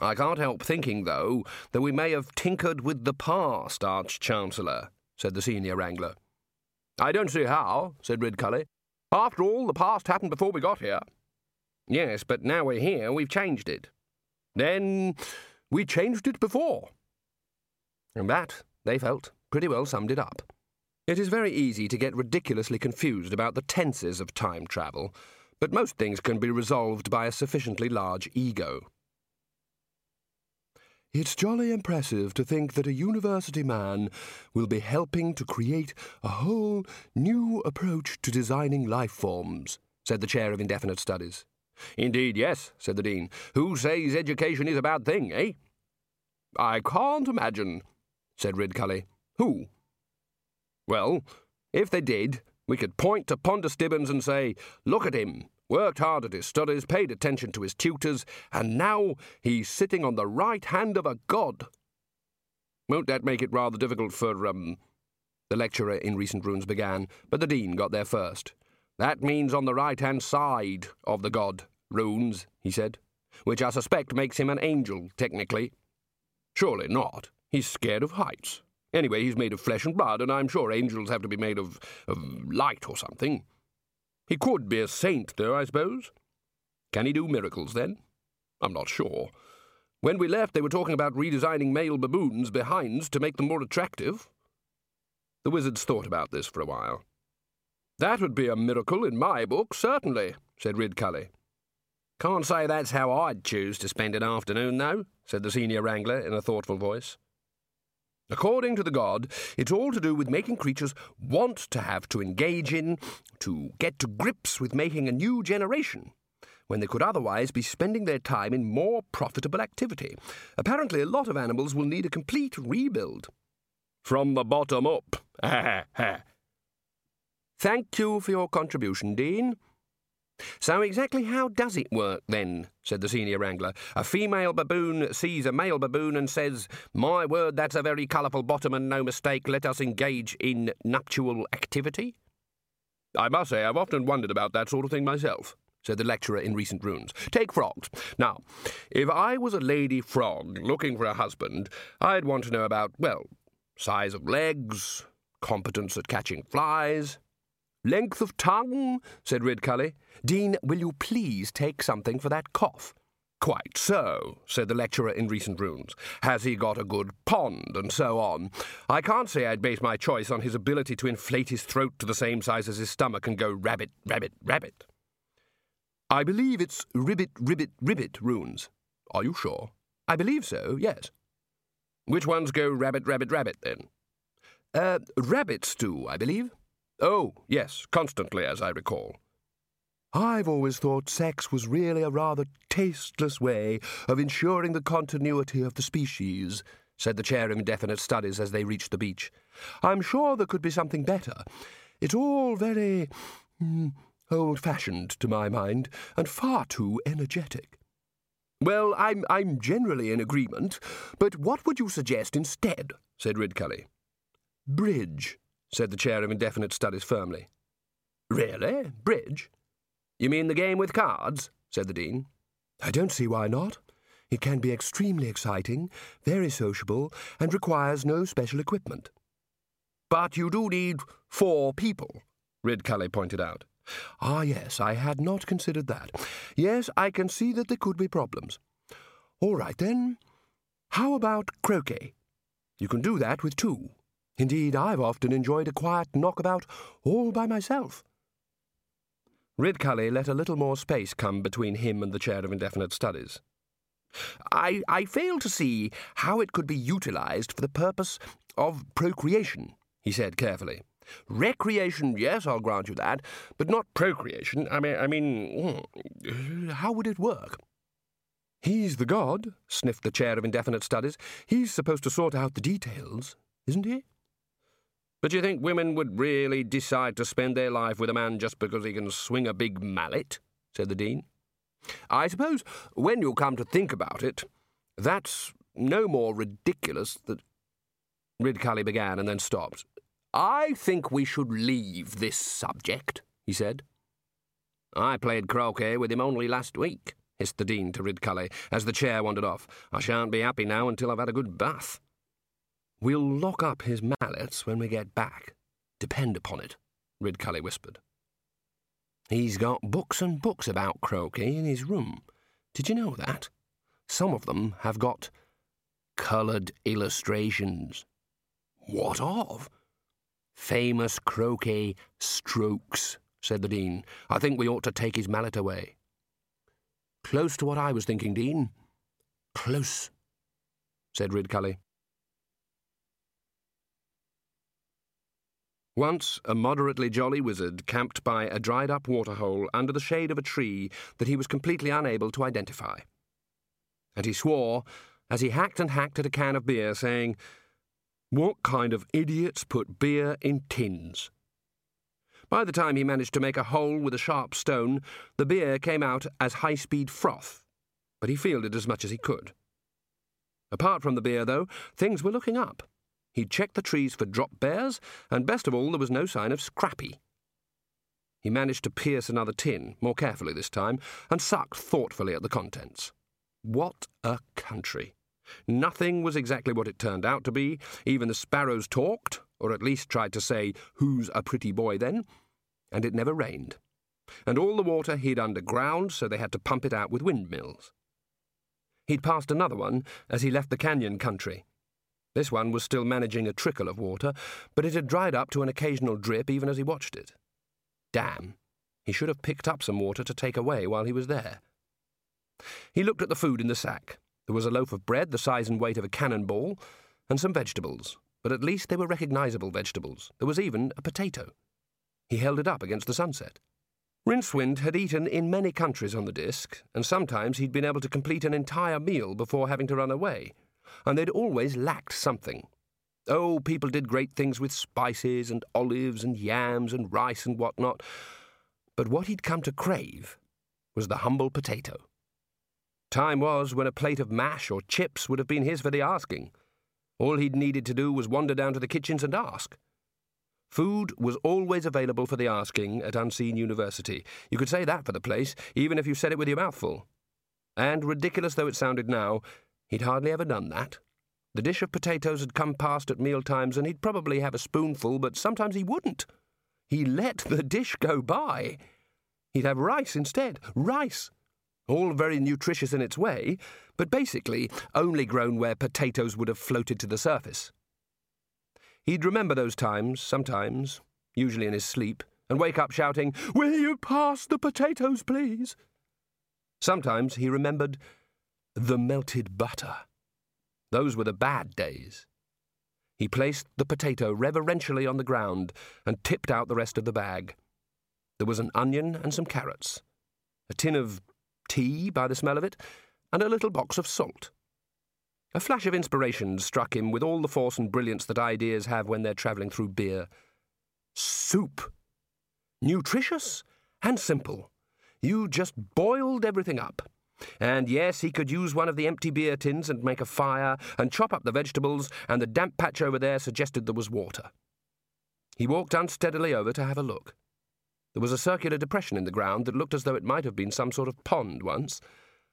I can't help thinking, though, that we may have tinkered with the past, Arch-Chancellor, said the senior wrangler. I don't see how, said Ridcully. After all, the past happened before we got here. Yes, but now we're here, we've changed it. Then we changed it before. And that, they felt, pretty well summed it up. It is very easy to get ridiculously confused about the tenses of time travel, but most things can be resolved by a sufficiently large ego. It's jolly impressive to think that a university man will be helping to create a whole new approach to designing life forms, said the chair of indefinite studies. Indeed, yes, said the dean. Who says education is a bad thing, eh? I can't imagine, said Ridcully. Who? Well, if they did, we could point to Ponder Stibbons and say, Look at him, worked hard at his studies, paid attention to his tutors, and now he's sitting on the right hand of a god. Won't that make it rather difficult for, um. The lecturer in recent runes began, but the dean got there first. That means on the right hand side of the god, runes, he said, which I suspect makes him an angel, technically. Surely not. He's scared of heights. Anyway, he's made of flesh and blood, and I'm sure angels have to be made of, of light or something. He could be a saint, though, I suppose. Can he do miracles, then? I'm not sure. When we left, they were talking about redesigning male baboons' behinds to make them more attractive. The wizards thought about this for a while. That would be a miracle in my book, certainly, said Ridcully. Can't say that's how I'd choose to spend an afternoon, though, said the senior wrangler in a thoughtful voice. According to the god, it's all to do with making creatures want to have to engage in, to get to grips with making a new generation, when they could otherwise be spending their time in more profitable activity. Apparently, a lot of animals will need a complete rebuild. From the bottom up. Thank you for your contribution, Dean. So exactly how does it work, then? said the senior wrangler. A female baboon sees a male baboon and says, My word, that's a very colourful bottom and no mistake. Let us engage in nuptial activity? I must say, I've often wondered about that sort of thing myself, said the lecturer in recent runes. Take frogs. Now, if I was a lady frog looking for a husband, I'd want to know about, well, size of legs, competence at catching flies, Length of tongue, said Ridcully. Dean, will you please take something for that cough? Quite so, said the lecturer in recent runes. Has he got a good pond, and so on? I can't say I'd base my choice on his ability to inflate his throat to the same size as his stomach and go rabbit, rabbit, rabbit. I believe it's ribbit, ribbit, ribbit runes. Are you sure? I believe so, yes. Which ones go rabbit, rabbit, rabbit, then? Uh, rabbits do, I believe. Oh, yes, constantly, as I recall. I've always thought sex was really a rather tasteless way of ensuring the continuity of the species, said the chair of indefinite studies as they reached the beach. I'm sure there could be something better. It's all very mm, old-fashioned to my mind, and far too energetic. Well, I'm I'm generally in agreement, but what would you suggest instead? said Ridcully. Bridge, said the chair of indefinite studies firmly. Really? Bridge? You mean the game with cards? said the dean. I don't see why not. It can be extremely exciting, very sociable, and requires no special equipment. But you do need four people, Ridcully pointed out. Ah, yes, I had not considered that. Yes, I can see that there could be problems. All right, then. How about croquet? You can do that with two. Indeed, I've often enjoyed a quiet knockabout all by myself. Ridcully let a little more space come between him and the chair of indefinite studies. I, I fail to see how it could be utilized for the purpose of procreation, he said carefully. Recreation, yes, I'll grant you that, but not procreation. I mean, I mean, hmm, how would it work? He's the god, sniffed the chair of indefinite studies. He's supposed to sort out the details, isn't he? But you think women would really decide to spend their life with a man just because he can swing a big mallet? said the Dean. I suppose, when you come to think about it, that's no more ridiculous than. Ridcully began and then stopped. I think we should leave this subject, he said. I played croquet with him only last week, hissed the Dean to Ridcully as the chair wandered off. I shan't be happy now until I've had a good bath. We'll lock up his mallets when we get back. Depend upon it, Ridcully whispered. He's got books and books about croquet in his room. Did you know that? Some of them have got coloured illustrations. What of? Famous croquet strokes, said the Dean. I think we ought to take his mallet away. Close to what I was thinking, Dean. Close, said Ridcully. Once, a moderately jolly wizard camped by a dried up waterhole under the shade of a tree that he was completely unable to identify. And he swore as he hacked and hacked at a can of beer, saying, What kind of idiots put beer in tins? By the time he managed to make a hole with a sharp stone, the beer came out as high speed froth, but he fielded as much as he could. Apart from the beer, though, things were looking up. He'd checked the trees for drop bears, and best of all, there was no sign of Scrappy. He managed to pierce another tin, more carefully this time, and sucked thoughtfully at the contents. What a country! Nothing was exactly what it turned out to be. Even the sparrows talked, or at least tried to say, Who's a pretty boy then? And it never rained. And all the water hid underground, so they had to pump it out with windmills. He'd passed another one as he left the canyon country. This one was still managing a trickle of water, but it had dried up to an occasional drip even as he watched it. Damn, he should have picked up some water to take away while he was there. He looked at the food in the sack. There was a loaf of bread the size and weight of a cannonball, and some vegetables, but at least they were recognizable vegetables. There was even a potato. He held it up against the sunset. Rincewind had eaten in many countries on the Disc, and sometimes he'd been able to complete an entire meal before having to run away, and they'd always lacked something. Oh, people did great things with spices and olives and yams and rice and what not, but what he'd come to crave was the humble potato. Time was when a plate of mash or chips would have been his for the asking. All he'd needed to do was wander down to the kitchens and ask. Food was always available for the asking at Unseen University. You could say that for the place, even if you said it with your mouth full. And, ridiculous though it sounded now, he'd hardly ever done that. The dish of potatoes had come past at meal times, and he'd probably have a spoonful, but sometimes he wouldn't. He let the dish go by. He'd have rice instead. Rice all very nutritious in its way, but basically only grown where potatoes would have floated to the surface. He'd remember those times, sometimes, usually in his sleep, and wake up shouting, Will you pass the potatoes, please? Sometimes he remembered the melted butter. Those were the bad days. He placed the potato reverentially on the ground and tipped out the rest of the bag. There was an onion and some carrots, a tin of tea by the smell of it, and a little box of salt. A flash of inspiration struck him with all the force and brilliance that ideas have when they're travelling through beer. Soup! Nutritious and simple. You just boiled everything up. And yes, he could use one of the empty beer tins and make a fire and chop up the vegetables, and the damp patch over there suggested there was water. He walked unsteadily over to have a look. There was a circular depression in the ground that looked as though it might have been some sort of pond once,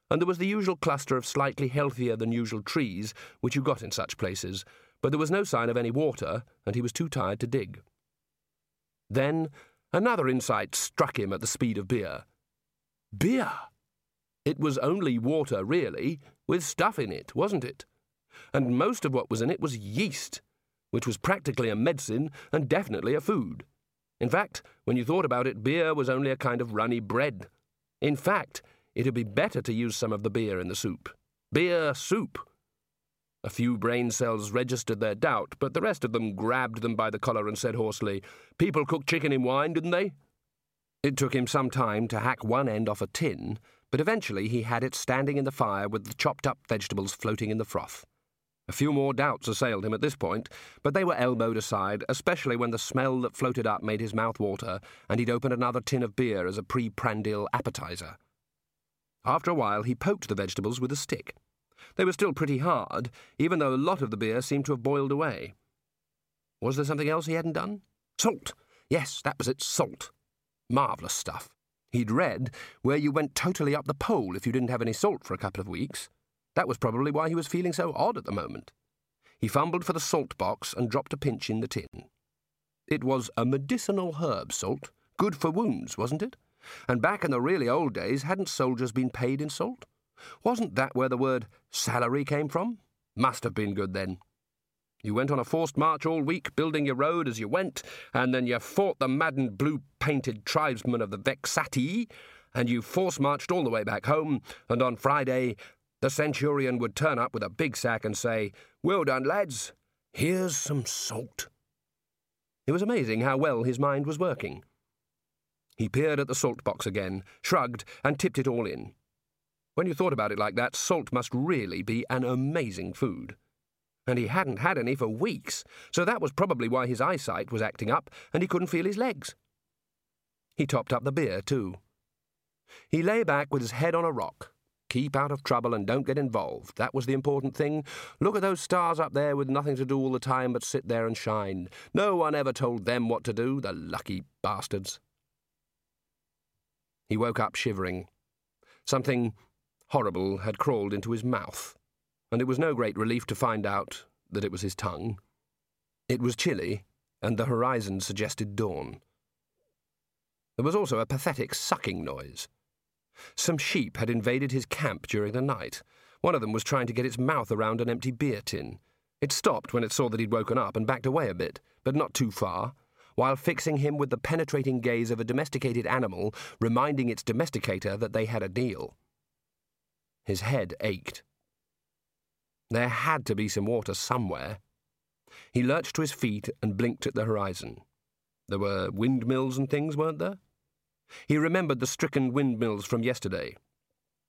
and there was the usual cluster of slightly healthier than usual trees which you got in such places, but there was no sign of any water, and he was too tired to dig. Then another insight struck him at the speed of beer. Beer! It was only water, really, with stuff in it, wasn't it? And most of what was in it was yeast, which was practically a medicine and definitely a food. In fact, when you thought about it, beer was only a kind of runny bread. In fact, it'd be better to use some of the beer in the soup. Beer soup. A few brain cells registered their doubt, but the rest of them grabbed them by the collar and said hoarsely, People cook chicken in wine, didn't they? It took him some time to hack one end off a tin, but eventually he had it standing in the fire with the chopped up vegetables floating in the froth. A few more doubts assailed him at this point, but they were elbowed aside, especially when the smell that floated up made his mouth water, and he'd opened another tin of beer as a pre prandial appetizer. After a while, he poked the vegetables with a stick. They were still pretty hard, even though a lot of the beer seemed to have boiled away. Was there something else he hadn't done? Salt! Yes, that was it, salt. Marvellous stuff. He'd read where you went totally up the pole if you didn't have any salt for a couple of weeks. That was probably why he was feeling so odd at the moment. He fumbled for the salt box and dropped a pinch in the tin. It was a medicinal herb salt, good for wounds, wasn't it? And back in the really old days, hadn't soldiers been paid in salt? Wasn't that where the word salary came from? Must have been good then. You went on a forced march all week, building your road as you went, and then you fought the maddened blue painted tribesmen of the Vexati, and you force marched all the way back home, and on Friday the centurion would turn up with a big sack and say, Well done, lads. Here's some salt. It was amazing how well his mind was working. He peered at the salt box again, shrugged, and tipped it all in. When you thought about it like that, salt must really be an amazing food. And he hadn't had any for weeks, so that was probably why his eyesight was acting up and he couldn't feel his legs. He topped up the beer, too. He lay back with his head on a rock. Keep out of trouble and don't get involved. That was the important thing. Look at those stars up there with nothing to do all the time but sit there and shine. No one ever told them what to do, the lucky bastards. He woke up shivering. Something horrible had crawled into his mouth, and it was no great relief to find out that it was his tongue. It was chilly, and the horizon suggested dawn. There was also a pathetic sucking noise. Some sheep had invaded his camp during the night. One of them was trying to get its mouth around an empty beer tin. It stopped when it saw that he'd woken up and backed away a bit, but not too far, while fixing him with the penetrating gaze of a domesticated animal, reminding its domesticator that they had a deal. His head ached. There had to be some water somewhere. He lurched to his feet and blinked at the horizon. There were windmills and things, weren't there? He remembered the stricken windmills from yesterday.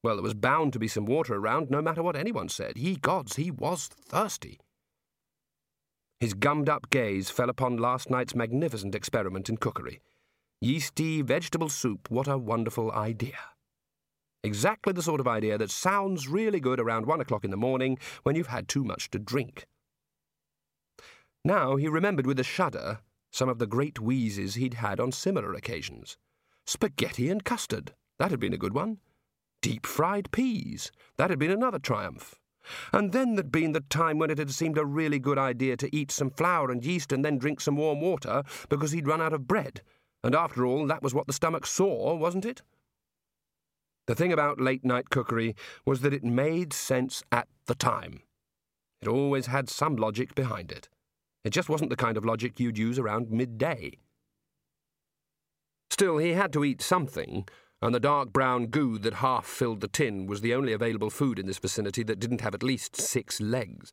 Well, there was bound to be some water around, no matter what anyone said. Ye gods, he was thirsty. His gummed up gaze fell upon last night's magnificent experiment in cookery. Yeasty vegetable soup, what a wonderful idea. Exactly the sort of idea that sounds really good around one o'clock in the morning when you've had too much to drink. Now he remembered with a shudder some of the great wheezes he'd had on similar occasions. Spaghetti and custard, that had been a good one. Deep fried peas, that had been another triumph. And then there'd been the time when it had seemed a really good idea to eat some flour and yeast and then drink some warm water because he'd run out of bread. And after all, that was what the stomach saw, wasn't it? The thing about late night cookery was that it made sense at the time. It always had some logic behind it. It just wasn't the kind of logic you'd use around midday. Still, he had to eat something, and the dark brown goo that half filled the tin was the only available food in this vicinity that didn't have at least six legs.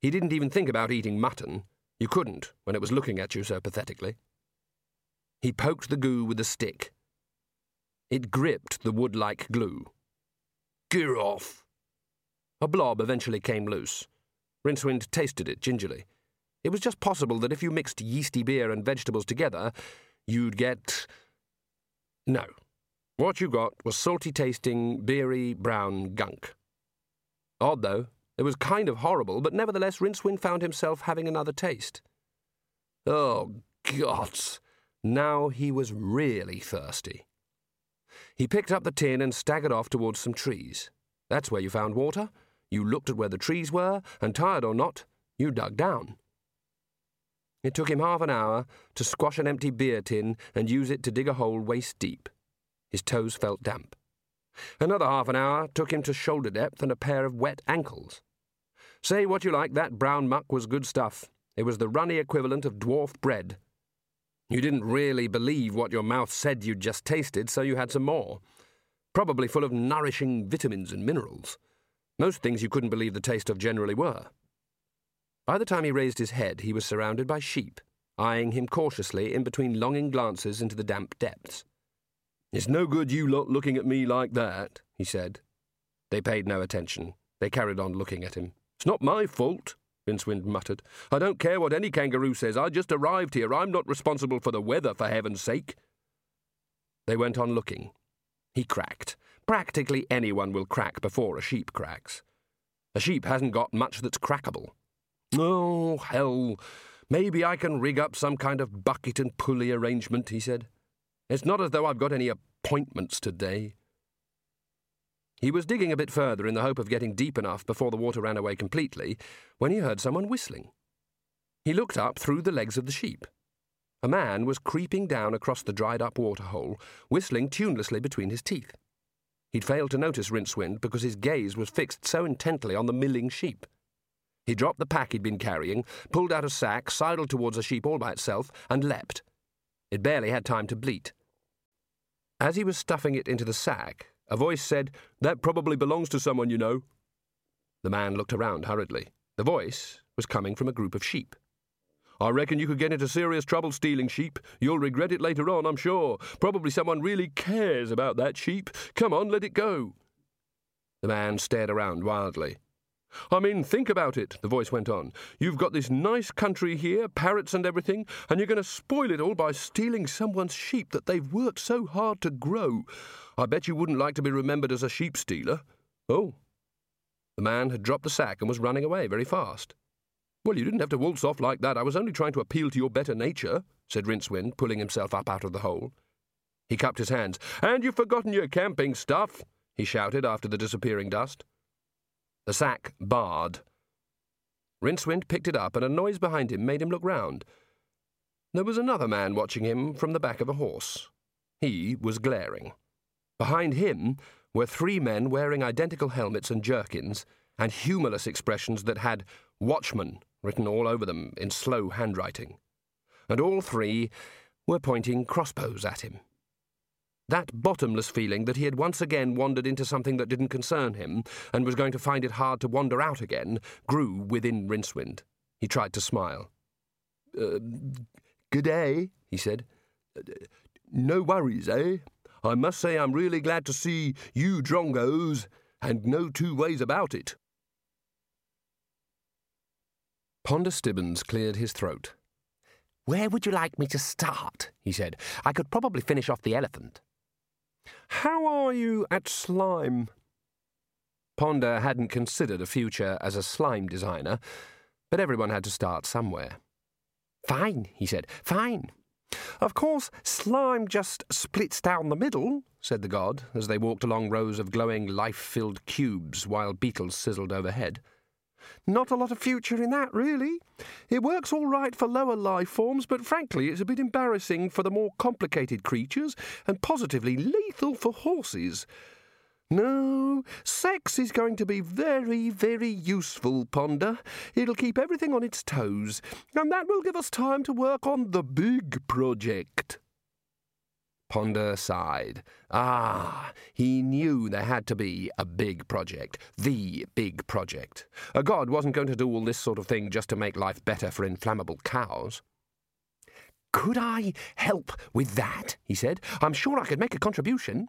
He didn't even think about eating mutton. You couldn't when it was looking at you so pathetically. He poked the goo with a stick it gripped the wood like glue. Gear off! A blob eventually came loose. Rincewind tasted it gingerly. It was just possible that if you mixed yeasty beer and vegetables together, you'd get. No. What you got was salty tasting, beery, brown gunk. Odd, though. It was kind of horrible, but nevertheless, Rincewind found himself having another taste. Oh, gods! Now he was really thirsty. He picked up the tin and staggered off towards some trees. That's where you found water. You looked at where the trees were, and tired or not, you dug down. It took him half an hour to squash an empty beer tin and use it to dig a hole waist deep. His toes felt damp. Another half an hour took him to shoulder depth and a pair of wet ankles. Say what you like, that brown muck was good stuff. It was the runny equivalent of dwarf bread, you didn't really believe what your mouth said you'd just tasted, so you had some more. Probably full of nourishing vitamins and minerals. Most things you couldn't believe the taste of generally were. By the time he raised his head, he was surrounded by sheep, eyeing him cautiously in between longing glances into the damp depths. It's no good you lot looking at me like that, he said. They paid no attention. They carried on looking at him. It's not my fault. Rincewind muttered. I don't care what any kangaroo says. I just arrived here. I'm not responsible for the weather, for heaven's sake. They went on looking. He cracked. Practically anyone will crack before a sheep cracks. A sheep hasn't got much that's crackable. Oh, hell. Maybe I can rig up some kind of bucket and pulley arrangement, he said. It's not as though I've got any appointments today. He was digging a bit further in the hope of getting deep enough before the water ran away completely when he heard someone whistling. He looked up through the legs of the sheep. A man was creeping down across the dried up waterhole, whistling tunelessly between his teeth. He'd failed to notice Rincewind because his gaze was fixed so intently on the milling sheep. He dropped the pack he'd been carrying, pulled out a sack, sidled towards a sheep all by itself, and leapt. It barely had time to bleat. As he was stuffing it into the sack, a voice said, That probably belongs to someone you know. The man looked around hurriedly. The voice was coming from a group of sheep. I reckon you could get into serious trouble stealing sheep. You'll regret it later on, I'm sure. Probably someone really cares about that sheep. Come on, let it go. The man stared around wildly. I mean, think about it, the voice went on. You've got this nice country here, parrots and everything, and you're going to spoil it all by stealing someone's sheep that they've worked so hard to grow. I bet you wouldn't like to be remembered as a sheep stealer. Oh. The man had dropped the sack and was running away very fast. Well, you didn't have to waltz off like that. I was only trying to appeal to your better nature, said Rincewind, pulling himself up out of the hole. He cupped his hands. And you've forgotten your camping stuff, he shouted after the disappearing dust. The sack baaed. Rincewind picked it up, and a noise behind him made him look round. There was another man watching him from the back of a horse. He was glaring. Behind him were three men wearing identical helmets and jerkins, and humorless expressions that had Watchman written all over them in slow handwriting. And all three were pointing crossbows at him. That bottomless feeling that he had once again wandered into something that didn't concern him and was going to find it hard to wander out again grew within Rincewind. He tried to smile. Uh, good day, he said. No worries, eh? I must say I'm really glad to see you drongos, and no two ways about it. Ponder Stibbons cleared his throat. Where would you like me to start? he said. I could probably finish off the elephant. How are you at slime? Ponder hadn't considered a future as a slime designer, but everyone had to start somewhere. Fine, he said. Fine. Of course, slime just splits down the middle, said the god, as they walked along rows of glowing, life filled cubes while beetles sizzled overhead. Not a lot of future in that, really. It works all right for lower life forms, but frankly, it's a bit embarrassing for the more complicated creatures and positively lethal for horses. No, sex is going to be very, very useful, Ponder. It'll keep everything on its toes, and that will give us time to work on the big project. Ponder sighed. Ah, he knew there had to be a big project. The big project. A god wasn't going to do all this sort of thing just to make life better for inflammable cows. Could I help with that? he said. I'm sure I could make a contribution.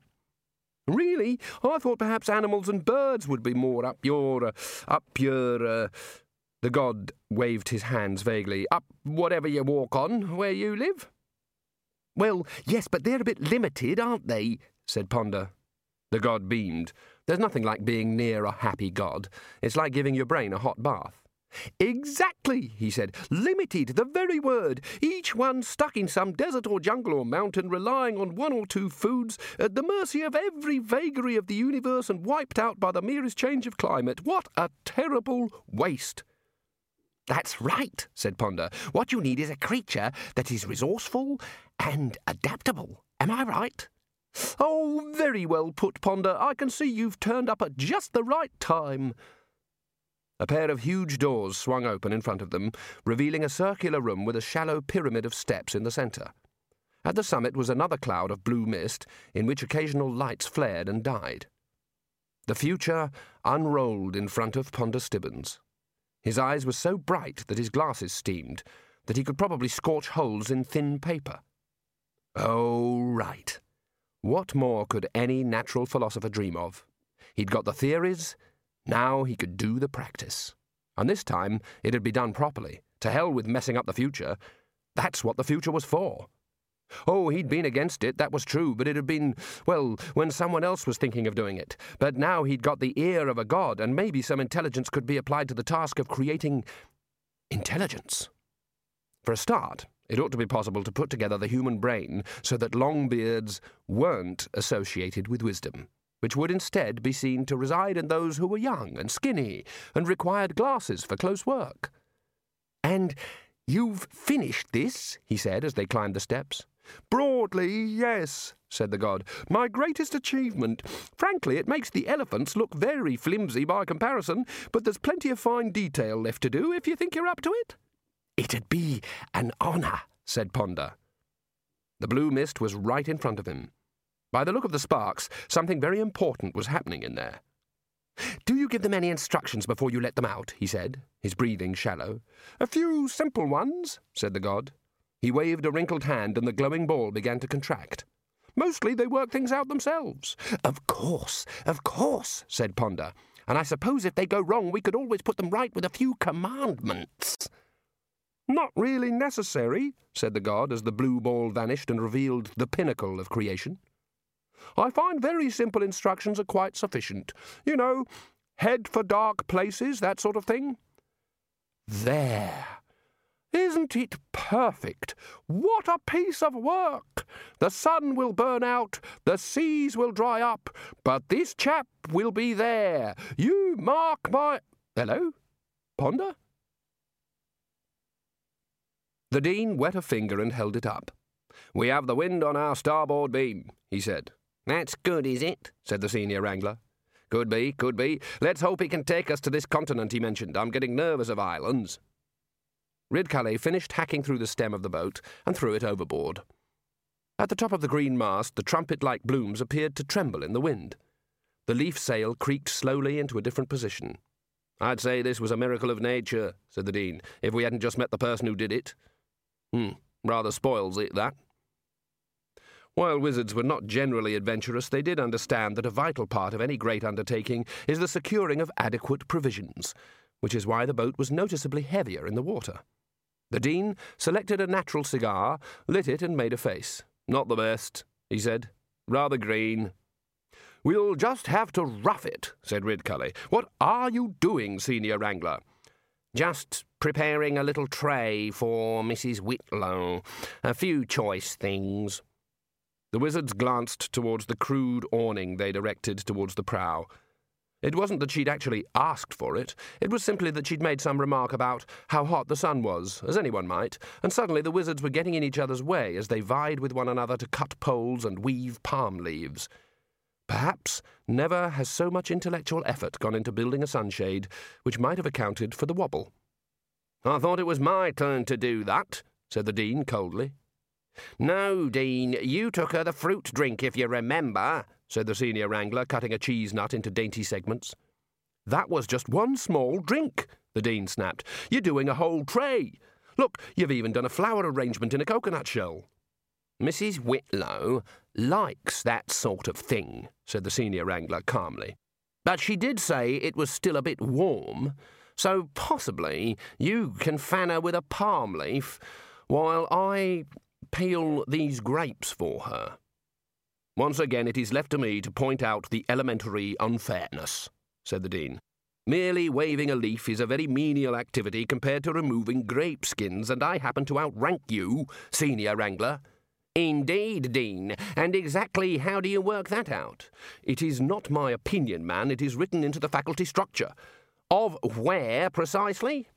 Really? I thought perhaps animals and birds would be more up your. Uh, up your. Uh... The god waved his hands vaguely. Up whatever you walk on, where you live. Well, yes, but they're a bit limited, aren't they? said Ponder. The god beamed. There's nothing like being near a happy god. It's like giving your brain a hot bath. Exactly, he said. Limited, the very word. Each one stuck in some desert or jungle or mountain, relying on one or two foods, at the mercy of every vagary of the universe and wiped out by the merest change of climate. What a terrible waste! That's right, said Ponder. What you need is a creature that is resourceful and adaptable. Am I right? Oh, very well put, Ponder. I can see you've turned up at just the right time. A pair of huge doors swung open in front of them, revealing a circular room with a shallow pyramid of steps in the centre. At the summit was another cloud of blue mist, in which occasional lights flared and died. The future unrolled in front of Ponder Stibbons. His eyes were so bright that his glasses steamed, that he could probably scorch holes in thin paper. Oh, right. What more could any natural philosopher dream of? He'd got the theories, now he could do the practice. And this time it'd be done properly. To hell with messing up the future. That's what the future was for. Oh, he'd been against it, that was true, but it had been, well, when someone else was thinking of doing it. But now he'd got the ear of a god, and maybe some intelligence could be applied to the task of creating intelligence. For a start, It ought to be possible to put together the human brain so that long beards weren't associated with wisdom, which would instead be seen to reside in those who were young and skinny and required glasses for close work. And you've finished this, he said as they climbed the steps. Broadly, yes, said the god. My greatest achievement. Frankly, it makes the elephants look very flimsy by comparison, but there's plenty of fine detail left to do if you think you're up to it. It'd be an honour, said Ponder. The blue mist was right in front of him. By the look of the sparks, something very important was happening in there. Do you give them any instructions before you let them out? he said, his breathing shallow. A few simple ones, said the god. He waved a wrinkled hand, and the glowing ball began to contract. Mostly they work things out themselves. Of course, of course, said Ponder. And I suppose if they go wrong, we could always put them right with a few commandments. Not really necessary, said the god as the blue ball vanished and revealed the pinnacle of creation. I find very simple instructions are quite sufficient. You know, head for dark places, that sort of thing. There. Isn't it perfect? What a piece of work! The sun will burn out, the seas will dry up, but this chap will be there. You mark my. Hello? Ponder? The Dean wet a finger and held it up. We have the wind on our starboard beam, he said. That's good, is it? said the senior wrangler. Could be, could be. Let's hope he can take us to this continent he mentioned. I'm getting nervous of islands. Ridcully finished hacking through the stem of the boat and threw it overboard. At the top of the green mast, the trumpet like blooms appeared to tremble in the wind. The leaf sail creaked slowly into a different position. I'd say this was a miracle of nature, said the Dean, if we hadn't just met the person who did it. Hmm, rather spoils it, that. While wizards were not generally adventurous, they did understand that a vital part of any great undertaking is the securing of adequate provisions, which is why the boat was noticeably heavier in the water. The Dean selected a natural cigar, lit it, and made a face. Not the best, he said. Rather green. We'll just have to rough it, said Ridcully. What are you doing, Senior Wrangler? Just preparing a little tray for Mrs. Whitlow. A few choice things. The wizards glanced towards the crude awning they'd erected towards the prow. It wasn't that she'd actually asked for it, it was simply that she'd made some remark about how hot the sun was, as anyone might, and suddenly the wizards were getting in each other's way as they vied with one another to cut poles and weave palm leaves. Perhaps never has so much intellectual effort gone into building a sunshade, which might have accounted for the wobble. I thought it was my turn to do that, said the Dean coldly. No, Dean, you took her the fruit drink, if you remember, said the senior wrangler, cutting a cheese nut into dainty segments. That was just one small drink, the Dean snapped. You're doing a whole tray. Look, you've even done a flower arrangement in a coconut shell. Mrs. Whitlow likes that sort of thing, said the senior wrangler calmly. But she did say it was still a bit warm, so possibly you can fan her with a palm leaf while I peel these grapes for her. Once again, it is left to me to point out the elementary unfairness, said the Dean. Merely waving a leaf is a very menial activity compared to removing grape skins, and I happen to outrank you, senior wrangler. Indeed, Dean. And exactly how do you work that out? It is not my opinion, man. It is written into the faculty structure. Of where, precisely?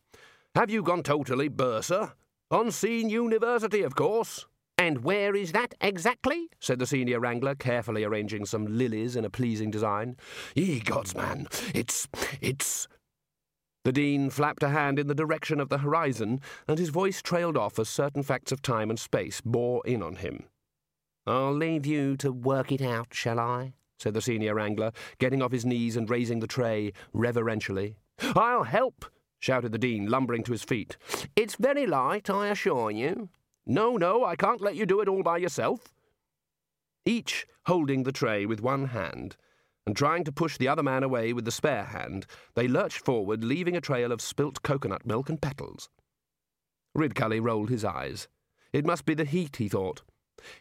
Have you gone totally bursar? Unseen University, of course. And where is that exactly? said the senior wrangler, carefully arranging some lilies in a pleasing design. Ye gods, man, it's. it's. The Dean flapped a hand in the direction of the horizon, and his voice trailed off as certain facts of time and space bore in on him. I'll leave you to work it out, shall I? said the senior wrangler, getting off his knees and raising the tray reverentially. I'll help, shouted the Dean, lumbering to his feet. It's very light, I assure you. No, no, I can't let you do it all by yourself. Each holding the tray with one hand, and trying to push the other man away with the spare hand, they lurched forward, leaving a trail of spilt coconut milk and petals. Ridcully rolled his eyes. It must be the heat, he thought.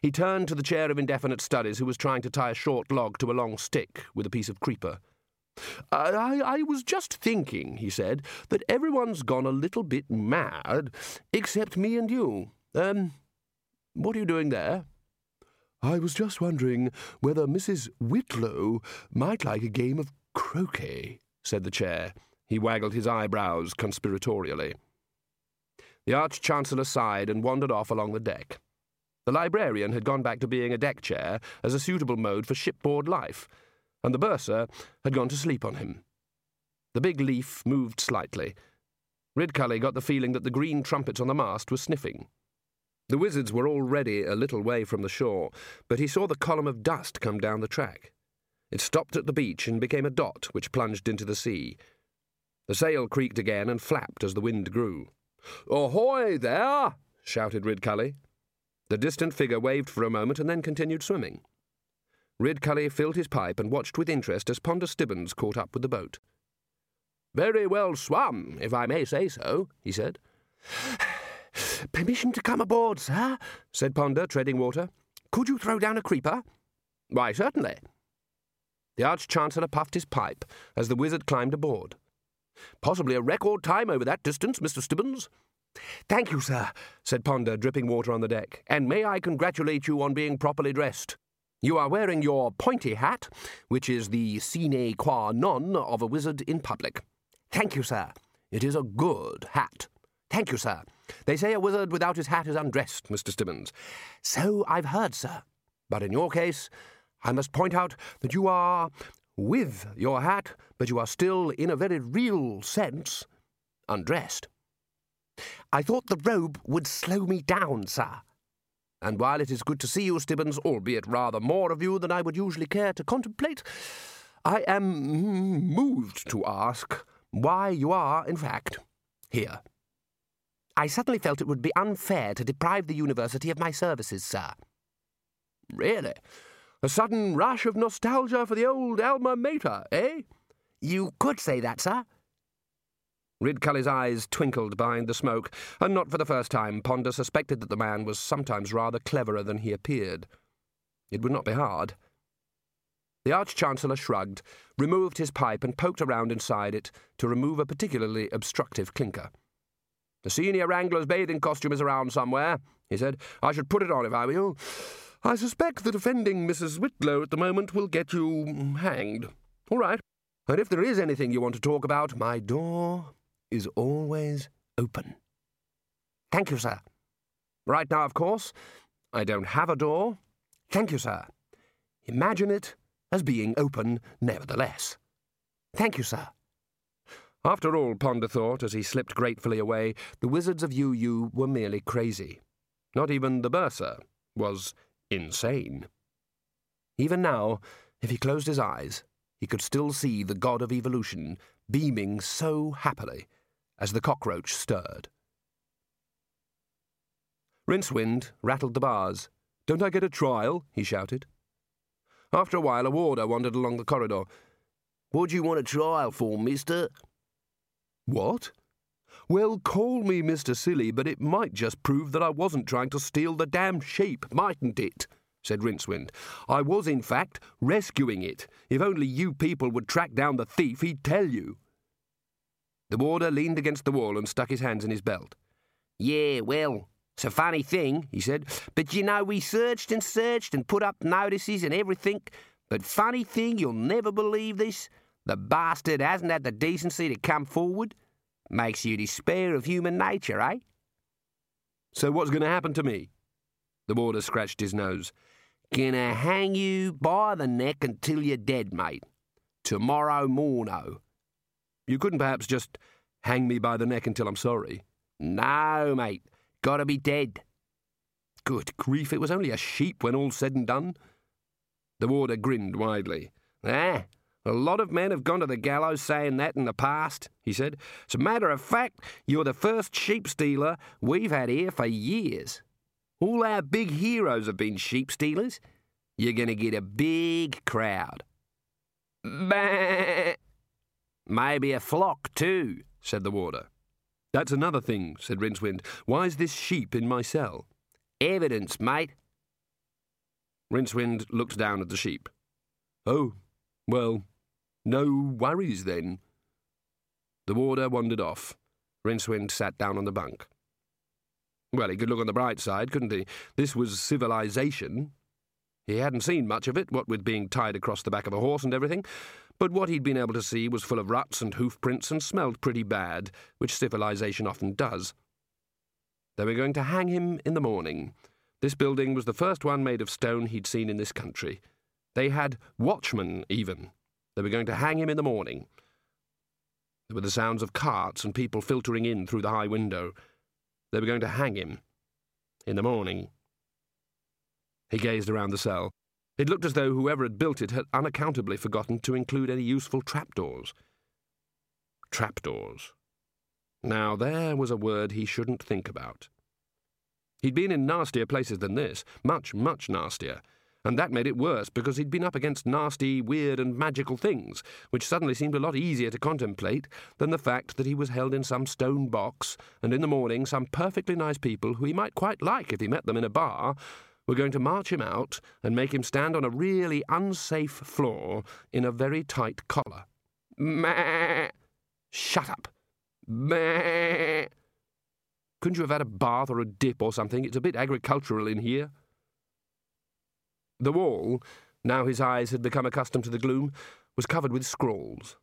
He turned to the chair of indefinite studies, who was trying to tie a short log to a long stick with a piece of creeper. I, I was just thinking, he said, that everyone's gone a little bit mad, except me and you. Um, what are you doing there? I was just wondering whether Mrs. Whitlow might like a game of croquet, said the chair. He waggled his eyebrows conspiratorially. The Arch Chancellor sighed and wandered off along the deck. The librarian had gone back to being a deck chair as a suitable mode for shipboard life, and the bursar had gone to sleep on him. The big leaf moved slightly. Ridcully got the feeling that the green trumpets on the mast were sniffing. The wizards were already a little way from the shore, but he saw the column of dust come down the track. It stopped at the beach and became a dot which plunged into the sea. The sail creaked again and flapped as the wind grew. Ahoy there! shouted Ridcully. The distant figure waved for a moment and then continued swimming. Ridcully filled his pipe and watched with interest as Ponder Stibbons caught up with the boat. Very well swum, if I may say so, he said. Permission to come aboard, sir, said Ponder, treading water. Could you throw down a creeper? Why, certainly. The Arch Chancellor puffed his pipe as the wizard climbed aboard. Possibly a record time over that distance, Mr. Stibbons. Thank you, sir, said Ponder, dripping water on the deck. And may I congratulate you on being properly dressed. You are wearing your pointy hat, which is the sine qua non of a wizard in public. Thank you, sir. It is a good hat. Thank you, sir. They say a wizard without his hat is undressed, Mr. Stibbons. So I've heard, sir. But in your case, I must point out that you are with your hat, but you are still, in a very real sense, undressed. I thought the robe would slow me down, sir. And while it is good to see you, Stibbons, albeit rather more of you than I would usually care to contemplate, I am moved to ask why you are, in fact, here. I suddenly felt it would be unfair to deprive the university of my services, sir. Really? A sudden rush of nostalgia for the old alma mater, eh? You could say that, sir. Ridcully's eyes twinkled behind the smoke, and not for the first time Ponder suspected that the man was sometimes rather cleverer than he appeared. It would not be hard. The Arch-Chancellor shrugged, removed his pipe and poked around inside it to remove a particularly obstructive clinker. The senior wrangler's bathing costume is around somewhere, he said. I should put it on if I were you. I suspect that offending Mrs. Whitlow at the moment will get you hanged. All right. And if there is anything you want to talk about, my door is always open. Thank you, sir. Right now, of course, I don't have a door. Thank you, sir. Imagine it as being open nevertheless. Thank you, sir. After all, Ponder thought, as he slipped gratefully away, the wizards of UU were merely crazy. Not even the bursar was insane. Even now, if he closed his eyes, he could still see the god of evolution beaming so happily as the cockroach stirred. Rincewind rattled the bars. Don't I get a trial? he shouted. After a while, a warder wandered along the corridor. What do you want a trial for, mister? What? Well, call me Mr. Silly, but it might just prove that I wasn't trying to steal the damn sheep, mightn't it? said Rincewind. I was, in fact, rescuing it. If only you people would track down the thief, he'd tell you. The warder leaned against the wall and stuck his hands in his belt. Yeah, well, it's a funny thing, he said. But you know, we searched and searched and put up notices and everything. But funny thing, you'll never believe this. The bastard hasn't had the decency to come forward. Makes you despair of human nature, eh? So what's going to happen to me? The warder scratched his nose. Gonna hang you by the neck until you're dead, mate. Tomorrow morno. You couldn't perhaps just hang me by the neck until I'm sorry? No, mate. Gotta be dead. Good grief, it was only a sheep when all's said and done. The warder grinned widely. Ah, a lot of men have gone to the gallows saying that in the past, he said. As a matter of fact, you're the first sheep stealer we've had here for years. All our big heroes have been sheep stealers. You're going to get a big crowd. Bah! Maybe a flock, too, said the warder. That's another thing, said Rincewind. Why's this sheep in my cell? Evidence, mate. Rincewind looked down at the sheep. Oh, well, no worries then. The warder wandered off. Rincewind sat down on the bunk. Well, he could look on the bright side, couldn't he? This was civilization. He hadn't seen much of it, what with being tied across the back of a horse and everything, but what he'd been able to see was full of ruts and hoof prints and smelled pretty bad, which civilization often does. They were going to hang him in the morning. This building was the first one made of stone he'd seen in this country. They had watchmen, even. They were going to hang him in the morning. There were the sounds of carts and people filtering in through the high window. They were going to hang him. In the morning. He gazed around the cell. It looked as though whoever had built it had unaccountably forgotten to include any useful trapdoors. Trapdoors. Now, there was a word he shouldn't think about. He'd been in nastier places than this, much, much nastier, and that made it worse because he'd been up against nasty, weird, and magical things, which suddenly seemed a lot easier to contemplate than the fact that he was held in some stone box, and in the morning some perfectly nice people who he might quite like if he met them in a bar were going to march him out and make him stand on a really unsafe floor in a very tight collar. Meh! Shut up! Meh! Couldn't you have had a bath or a dip or something? It's a bit agricultural in here. The wall, now his eyes had become accustomed to the gloom, was covered with scrawls,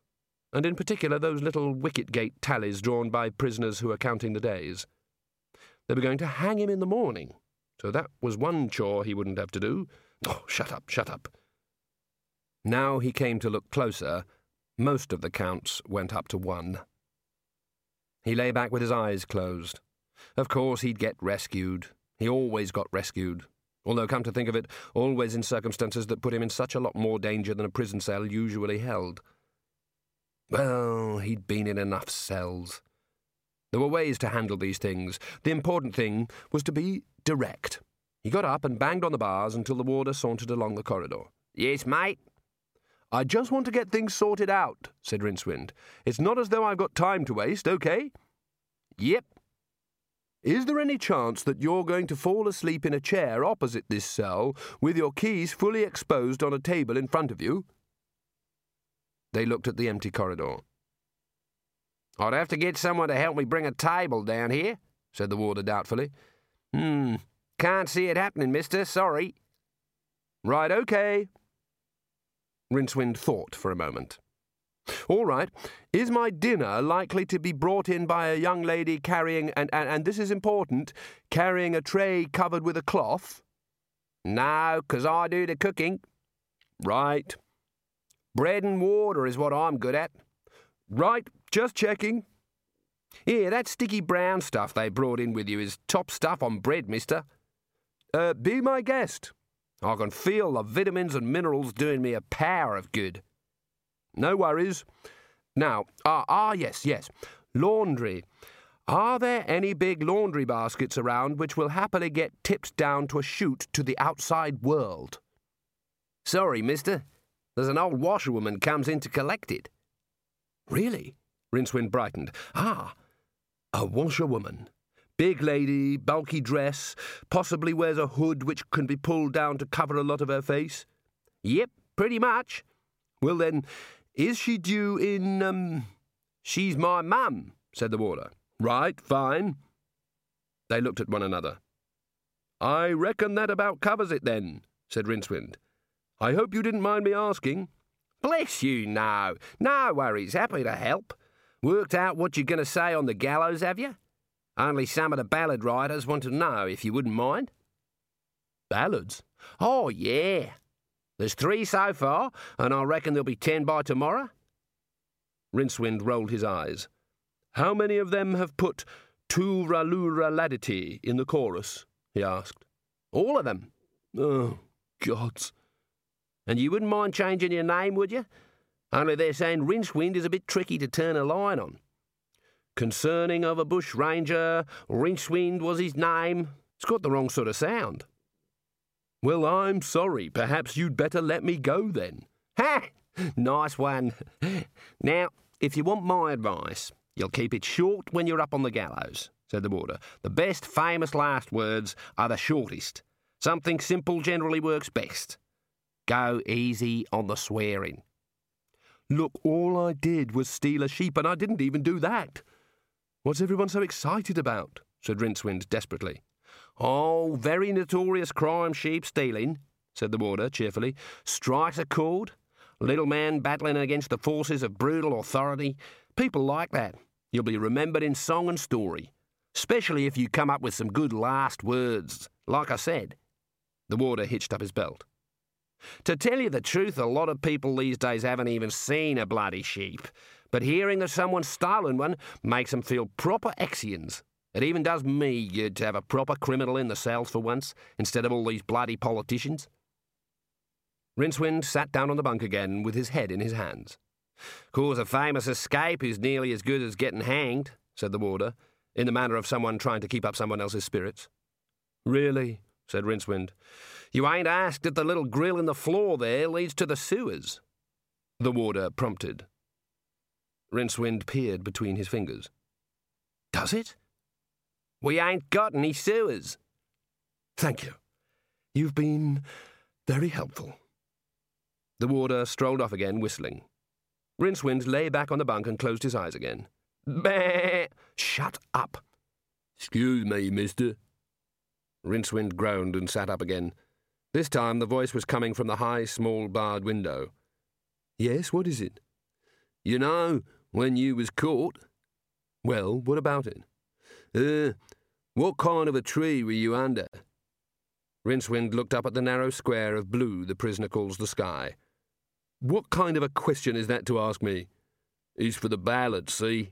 and in particular those little wicket gate tallies drawn by prisoners who were counting the days. They were going to hang him in the morning. So that was one chore he wouldn't have to do. Oh, shut up, shut up. Now he came to look closer. Most of the counts went up to one. He lay back with his eyes closed. Of course, he'd get rescued. He always got rescued. Although, come to think of it, always in circumstances that put him in such a lot more danger than a prison cell usually held. Well, he'd been in enough cells. There were ways to handle these things. The important thing was to be direct. He got up and banged on the bars until the warder sauntered along the corridor. Yes, mate? I just want to get things sorted out, said Rincewind. It's not as though I've got time to waste, okay? Yep. Is there any chance that you're going to fall asleep in a chair opposite this cell with your keys fully exposed on a table in front of you? They looked at the empty corridor. I'd have to get someone to help me bring a table down here, said the warder doubtfully. Hmm, can't see it happening, mister. Sorry. Right, okay. Rincewind thought for a moment. All right. Is my dinner likely to be brought in by a young lady carrying, and, and, and this is important, carrying a tray covered with a cloth? No, 'cause I do the cooking. Right. Bread and water is what I'm good at. Right, just checking. Here, that sticky brown stuff they brought in with you is top stuff on bread, mister. Uh, be my guest. I can feel the vitamins and minerals doing me a power of good. No worries. Now, ah, ah, yes, yes. Laundry. Are there any big laundry baskets around which will happily get tipped down to a chute to the outside world? Sorry, mister. There's an old washerwoman comes in to collect it. Really? Rincewind brightened. Ah, a washerwoman. Big lady, bulky dress, possibly wears a hood which can be pulled down to cover a lot of her face. Yep, pretty much. Well then, is she due in, um. She's my mum, said the warder. Right, fine. They looked at one another. I reckon that about covers it then, said Rincewind. I hope you didn't mind me asking. Bless you, no. No worries. Happy to help. Worked out what you're going to say on the gallows, have you? Only some of the ballad writers want to know, if you wouldn't mind. Ballads? Oh, yeah. There's three so far, and I reckon there'll be ten by tomorrow. Rincewind rolled his eyes. How many of them have put tu rallura laditi in the chorus? he asked. All of them. Oh, gods. And you wouldn't mind changing your name, would you? Only they're saying Rincewind is a bit tricky to turn a line on. Concerning of a bush ranger, Rincewind was his name. It's got the wrong sort of sound. Well, I'm sorry. Perhaps you'd better let me go then. Ha! Nice one. Now, if you want my advice, you'll keep it short when you're up on the gallows, said the warder. The best famous last words are the shortest. Something simple generally works best. Go easy on the swearing. Look, all I did was steal a sheep, and I didn't even do that. What's everyone so excited about? said Rincewind desperately. Oh, very notorious crime sheep stealing, said the warder cheerfully. Strikes a chord. Little man battling against the forces of brutal authority. People like that. You'll be remembered in song and story, especially if you come up with some good last words, like I said. The warder hitched up his belt. To tell you the truth, a lot of people these days haven't even seen a bloody sheep, but hearing that someone's stolen one makes them feel proper Exians. It even does me good to have a proper criminal in the cells for once, instead of all these bloody politicians. Rincewind sat down on the bunk again with his head in his hands. Cause a famous escape is nearly as good as getting hanged, said the warder, in the manner of someone trying to keep up someone else's spirits. Really? said Rincewind. You ain't asked if the little grill in the floor there leads to the sewers. The warder prompted. Rincewind peered between his fingers. Does it? We ain't got any sewers. Thank you. You've been very helpful. The warder strolled off again, whistling. Rincewind lay back on the bunk and closed his eyes again. Bah! Shut up. Excuse me, mister. Rincewind groaned and sat up again. This time the voice was coming from the high, small, barred window. Yes, what is it? You know, when you was caught. Well, what about it? Uh, what kind of a tree were you under? Rincewind looked up at the narrow square of blue the prisoner calls the sky. What kind of a question is that to ask me? It's for the ballad, see?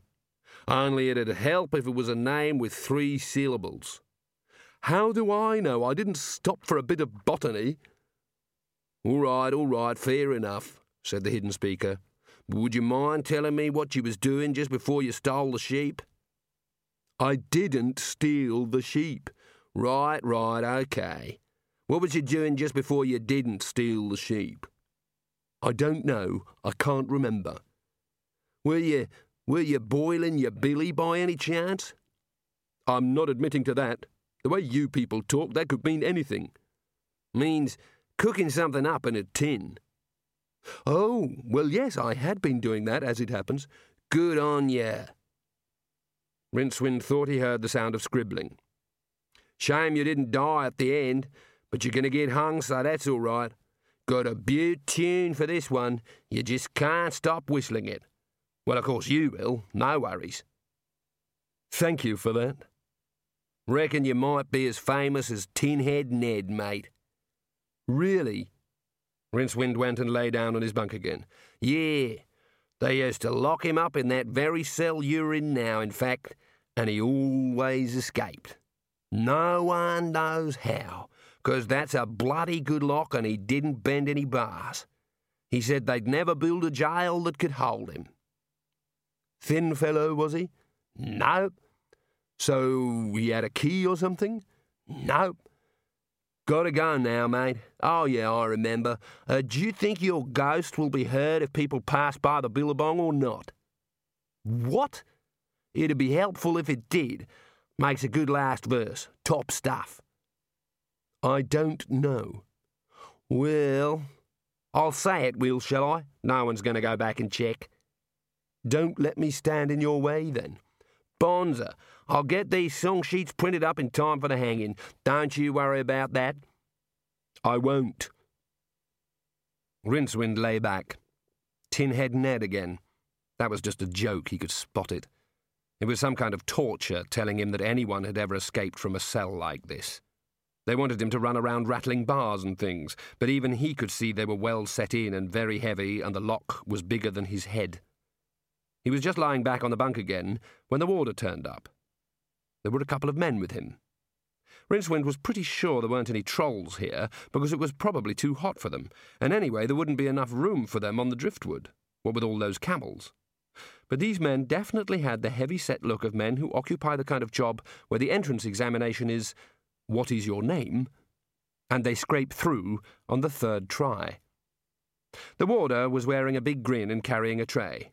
Only it'd help if it was a name with three syllables. How do I know? I didn't stop for a bit of botany. All right, all right, fair enough, said the hidden speaker. But would you mind telling me what you was doing just before you stole the sheep? I didn't steal the sheep. Right, right, okay. What was you doing just before you didn't steal the sheep? I don't know. I can't remember. Were you were you boiling your billy by any chance? I'm not admitting to that. The way you people talk, that could mean anything. Means cooking something up in a tin. Oh, well, yes, I had been doing that, as it happens. Good on ye. Rincewind thought he heard the sound of scribbling. Shame you didn't die at the end, but you're going to get hung, so that's all right. Got a beaut tune for this one. You just can't stop whistling it. Well, of course you will. No worries. Thank you for that. Reckon you might be as famous as Tin Head Ned, mate. Really? Rincewind went and lay down on his bunk again. Yeah. They used to lock him up in that very cell you're in now, in fact, and he always escaped. No one knows how, 'cause that's a bloody good lock and he didn't bend any bars. He said they'd never build a jail that could hold him. Thin fellow, was he? Nope. So he had a key or something? Nope. Gotta go now, mate. Oh, yeah, I remember. Uh, do you think your ghost will be heard if people pass by the billabong or not? What? It'd be helpful if it did. Makes a good last verse. Top stuff. I don't know. Well, I'll say it, Will, shall I? No one's going to go back and check. Don't let me stand in your way, then. Bonza, I'll get these song sheets printed up in time for the hanging. Don't you worry about that. I won't. Rincewind lay back. Tin Head Ned again. That was just a joke, he could spot it. It was some kind of torture telling him that anyone had ever escaped from a cell like this. They wanted him to run around rattling bars and things, but even he could see they were well set in and very heavy, and the lock was bigger than his head. He was just lying back on the bunk again when the warder turned up. There were a couple of men with him. Rincewind was pretty sure there weren't any trolls here, because it was probably too hot for them, and anyway there wouldn't be enough room for them on the driftwood, what with all those camels. But these men definitely had the heavy-set look of men who occupy the kind of job where the entrance examination is, What is your name? and they scrape through on the third try. The warder was wearing a big grin and carrying a tray.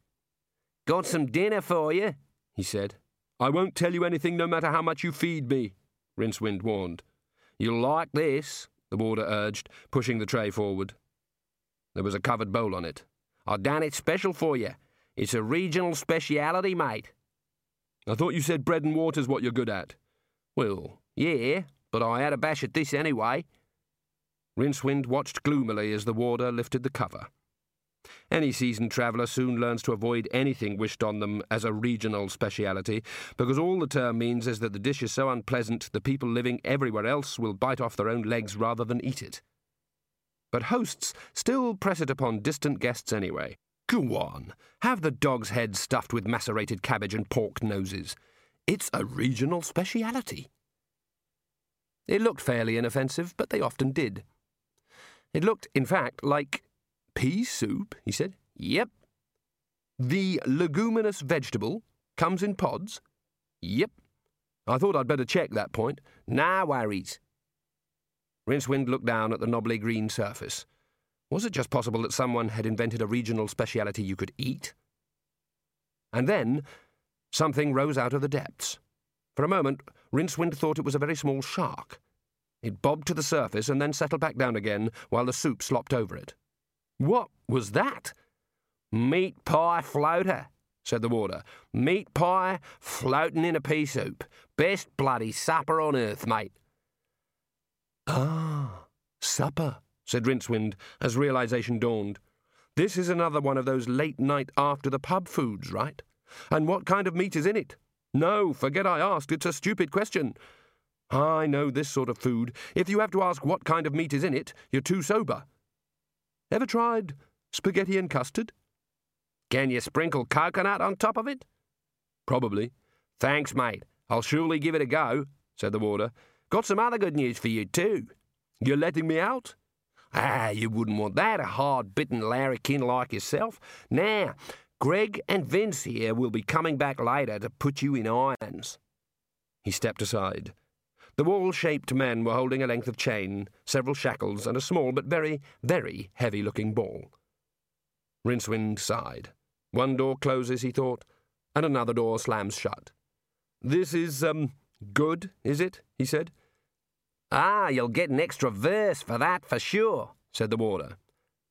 Got some dinner for you, he said. I won't tell you anything no matter how much you feed me, Rincewind warned. You'll like this, the warder urged, pushing the tray forward. There was a covered bowl on it. I done it special for you. It's a regional speciality, mate. I thought you said bread and water's what you're good at. Well, yeah, but I had a bash at this anyway. Rincewind watched gloomily as the warder lifted the cover. Any seasoned traveller soon learns to avoid anything wished on them as a regional speciality, because all the term means is that the dish is so unpleasant the people living everywhere else will bite off their own legs rather than eat it. But hosts still press it upon distant guests anyway. Go on, have the dog's head stuffed with macerated cabbage and pork noses. It's a regional speciality. It looked fairly inoffensive, but they often did. It looked, in fact, like pea soup, he said. Yep. The leguminous vegetable comes in pods? Yep. I thought I'd better check that point. No worries. Rincewind looked down at the knobbly green surface. Was it just possible that someone had invented a regional speciality you could eat? And then something rose out of the depths. For a moment, Rincewind thought it was a very small shark. It bobbed to the surface and then settled back down again while the soup slopped over it. What was that? Meat pie floater, said the warder. Meat pie floating in a pea soup. Best bloody supper on earth, mate. Ah, supper, said Rincewind as realization dawned. This is another one of those late night after the pub foods, right? And what kind of meat is in it? No, forget I asked. It's a stupid question. I know this sort of food. If you have to ask what kind of meat is in it, you're too sober. Ever tried spaghetti and custard? Can you sprinkle coconut on top of it? Probably. Thanks, mate. I'll surely give it a go, said the warder. Got some other good news for you, too. You're letting me out? Ah, you wouldn't want that, a hard-bitten larrikin like yourself. Now, Greg and Vince here will be coming back later to put you in irons. He stepped aside. The wall shaped men were holding a length of chain, several shackles, and a small but very, very heavy looking ball. Rincewind sighed. One door closes, he thought, and another door slams shut. This is, um, good, is it? he said. Ah, you'll get an extra verse for that, for sure, said the warder.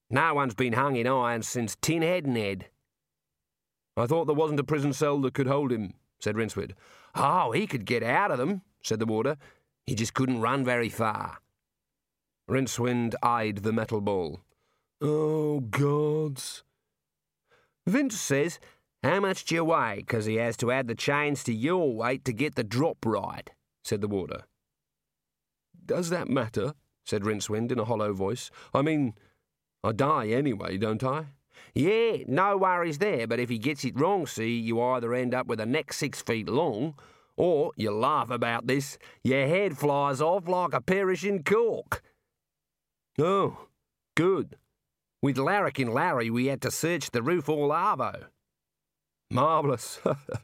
No one's been hung in irons since Tin Head Ned. I thought there wasn't a prison cell that could hold him, said Rincewind. Oh, he could get out of them, said the warder. He just couldn't run very far. Rincewind eyed the metal ball. Oh, gods. Vince says, How much do you weigh? Because he has to add the chains to your weight to get the drop right, said the warder. Does that matter? said Rincewind in a hollow voice. I mean, I die anyway, don't I? Yeah, no worries there, but if he gets it wrong, see, you either end up with a neck six feet long or, you laugh about this, your head flies off like a perishing cork. Oh, good. With Larrikin Larry, we had to search the roof all Arvo. Marvellous.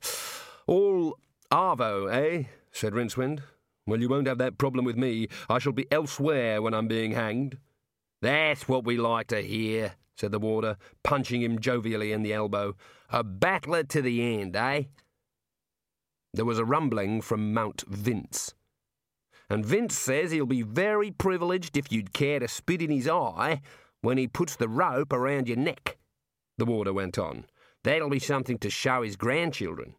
all Arvo, eh? said Rincewind. Well, you won't have that problem with me. I shall be elsewhere when I'm being hanged. That's what we like to hear, said the warder, punching him jovially in the elbow. A battler to the end, eh? There was a rumbling from Mount Vince. And Vince says he'll be very privileged if you'd care to spit in his eye when he puts the rope around your neck, the warder went on. That'll be something to show his grandchildren.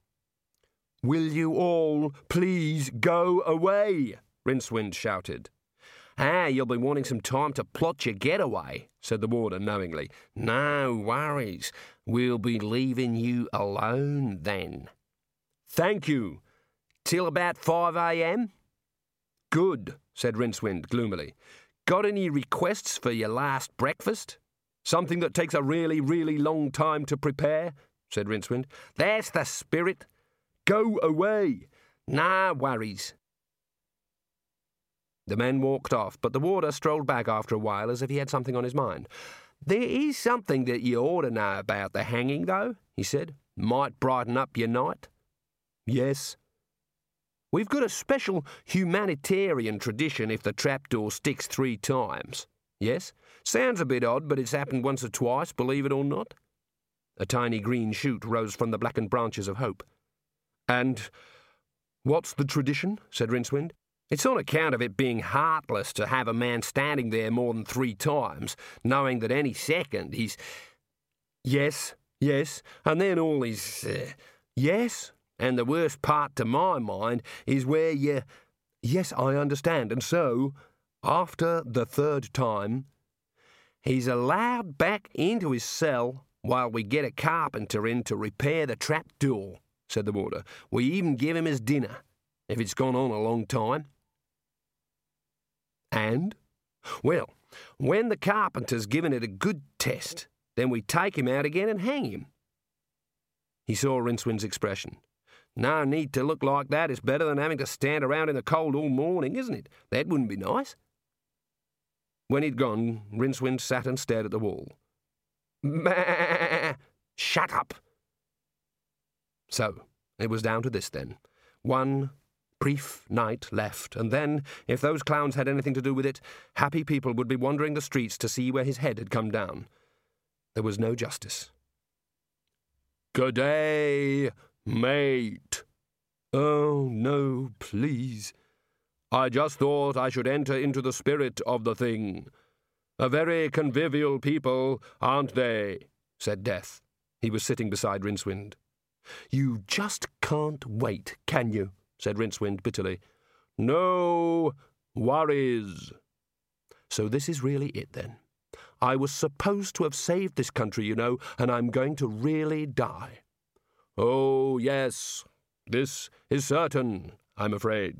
Will you all please go away? Rincewind shouted. Ah, you'll be wanting some time to plot your getaway, said the warder knowingly. No worries. We'll be leaving you alone then. Thank you. Till about 5 a.m.? Good, said Rincewind gloomily. Got any requests for your last breakfast? Something that takes a really, really long time to prepare, said Rincewind. That's the spirit. Go away. Nah worries. The men walked off, but the warder strolled back after a while as if he had something on his mind. There is something that you ought to know about the hanging, though, he said. Might brighten up your night. Yes. We've got a special humanitarian tradition if the trapdoor sticks three times. Yes? Sounds a bit odd, but it's happened once or twice, believe it or not. A tiny green shoot rose from the blackened branches of hope. And what's the tradition? said Rincewind. It's on account of it being heartless to have a man standing there more than three times, knowing that any second he's. Yes, yes, and then all his. Uh, yes, and the worst part to my mind is where you. Yes, I understand. And so, after the third time, he's allowed back into his cell while we get a carpenter in to repair the trap door, said the warder. We even give him his dinner, if it's gone on a long time. And? Well, when the carpenter's given it a good test, then we take him out again and hang him. He saw Rincewind's expression. No need to look like that. It's better than having to stand around in the cold all morning, isn't it? That wouldn't be nice. When he'd gone, Rincewind sat and stared at the wall. Shut up! So, it was down to this then. One brief night left, and then, if those clowns had anything to do with it, happy people would be wandering the streets to see where his head had come down. There was no justice. Good day, mate. Oh, no, please. I just thought I should enter into the spirit of the thing. A very convivial people, aren't they? said Death. He was sitting beside Rincewind. You just can't wait, can you? said Rincewind bitterly. No worries. So this is really it then. I was supposed to have saved this country, you know, and I'm going to really die. Oh, yes. This is certain, I'm afraid.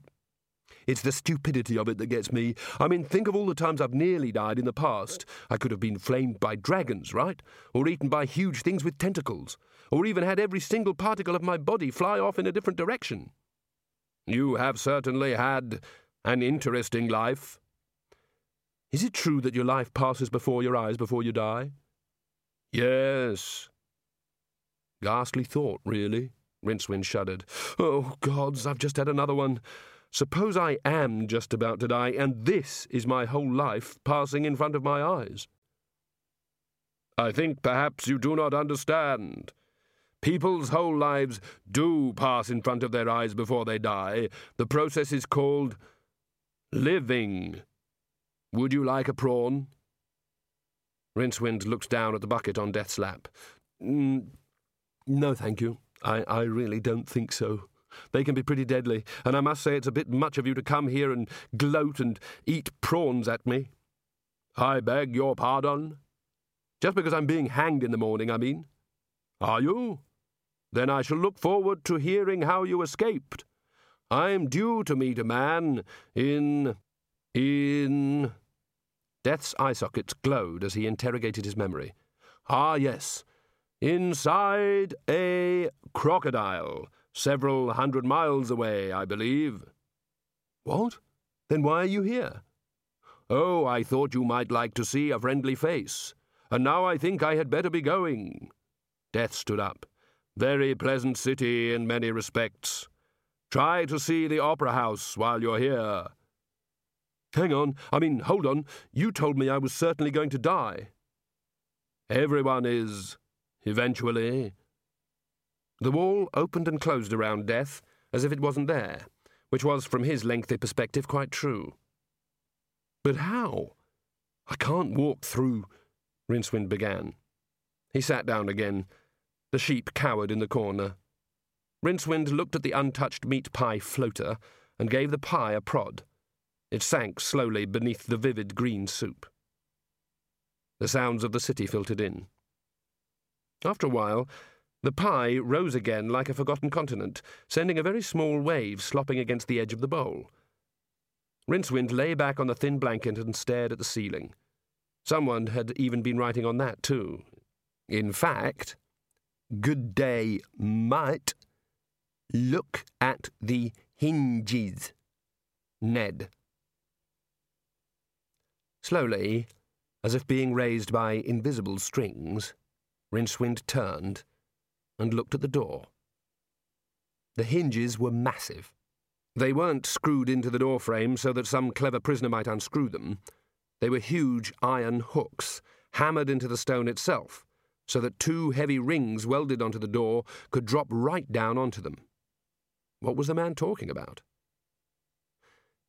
It's the stupidity of it that gets me. I mean, think of all the times I've nearly died in the past. I could have been flamed by dragons, right? Or eaten by huge things with tentacles. Or even had every single particle of my body fly off in a different direction. You have certainly had an interesting life. Is it true that your life passes before your eyes before you die? Yes. Ghastly thought, really. Rincewind shuddered. Oh, gods, I've just had another one. Suppose I am just about to die, and this is my whole life passing in front of my eyes. I think perhaps you do not understand. People's whole lives do pass in front of their eyes before they die. The process is called living. Would you like a prawn? Rincewind looked down at the bucket on Death's lap. Mm, no, thank you. I, I really don't think so. They can be pretty deadly, and I must say it's a bit much of you to come here and gloat and eat prawns at me. I beg your pardon? Just because I'm being hanged in the morning, I mean. Are you? Then I shall look forward to hearing how you escaped. I'm due to meet a man in. in. Death's eye sockets glowed as he interrogated his memory. Ah, yes. Inside a crocodile, several hundred miles away, I believe. What? Then why are you here? Oh, I thought you might like to see a friendly face, and now I think I had better be going. Death stood up. Very pleasant city in many respects. Try to see the Opera House while you're here. Hang on, I mean, hold on. You told me I was certainly going to die. Everyone is, eventually. The wall opened and closed around Death, as if it wasn't there, which was, from his lengthy perspective, quite true. But how? I can't walk through, Rincewind began. He sat down again the sheep cowered in the corner. Rincewind looked at the untouched meat pie floater and gave the pie a prod. It sank slowly beneath the vivid green soup. The sounds of the city filtered in. After a while, the pie rose again like a forgotten continent, sending a very small wave slopping against the edge of the bowl. Rincewind lay back on the thin blanket and stared at the ceiling. Someone had even been writing on that, too. In fact, Good day, mate. Look at the hinges. Ned. Slowly, as if being raised by invisible strings, Rincewind turned and looked at the door. The hinges were massive. They weren't screwed into the door frame so that some clever prisoner might unscrew them. They were huge iron hooks, hammered into the stone itself, so that two heavy rings welded onto the door could drop right down onto them. What was the man talking about?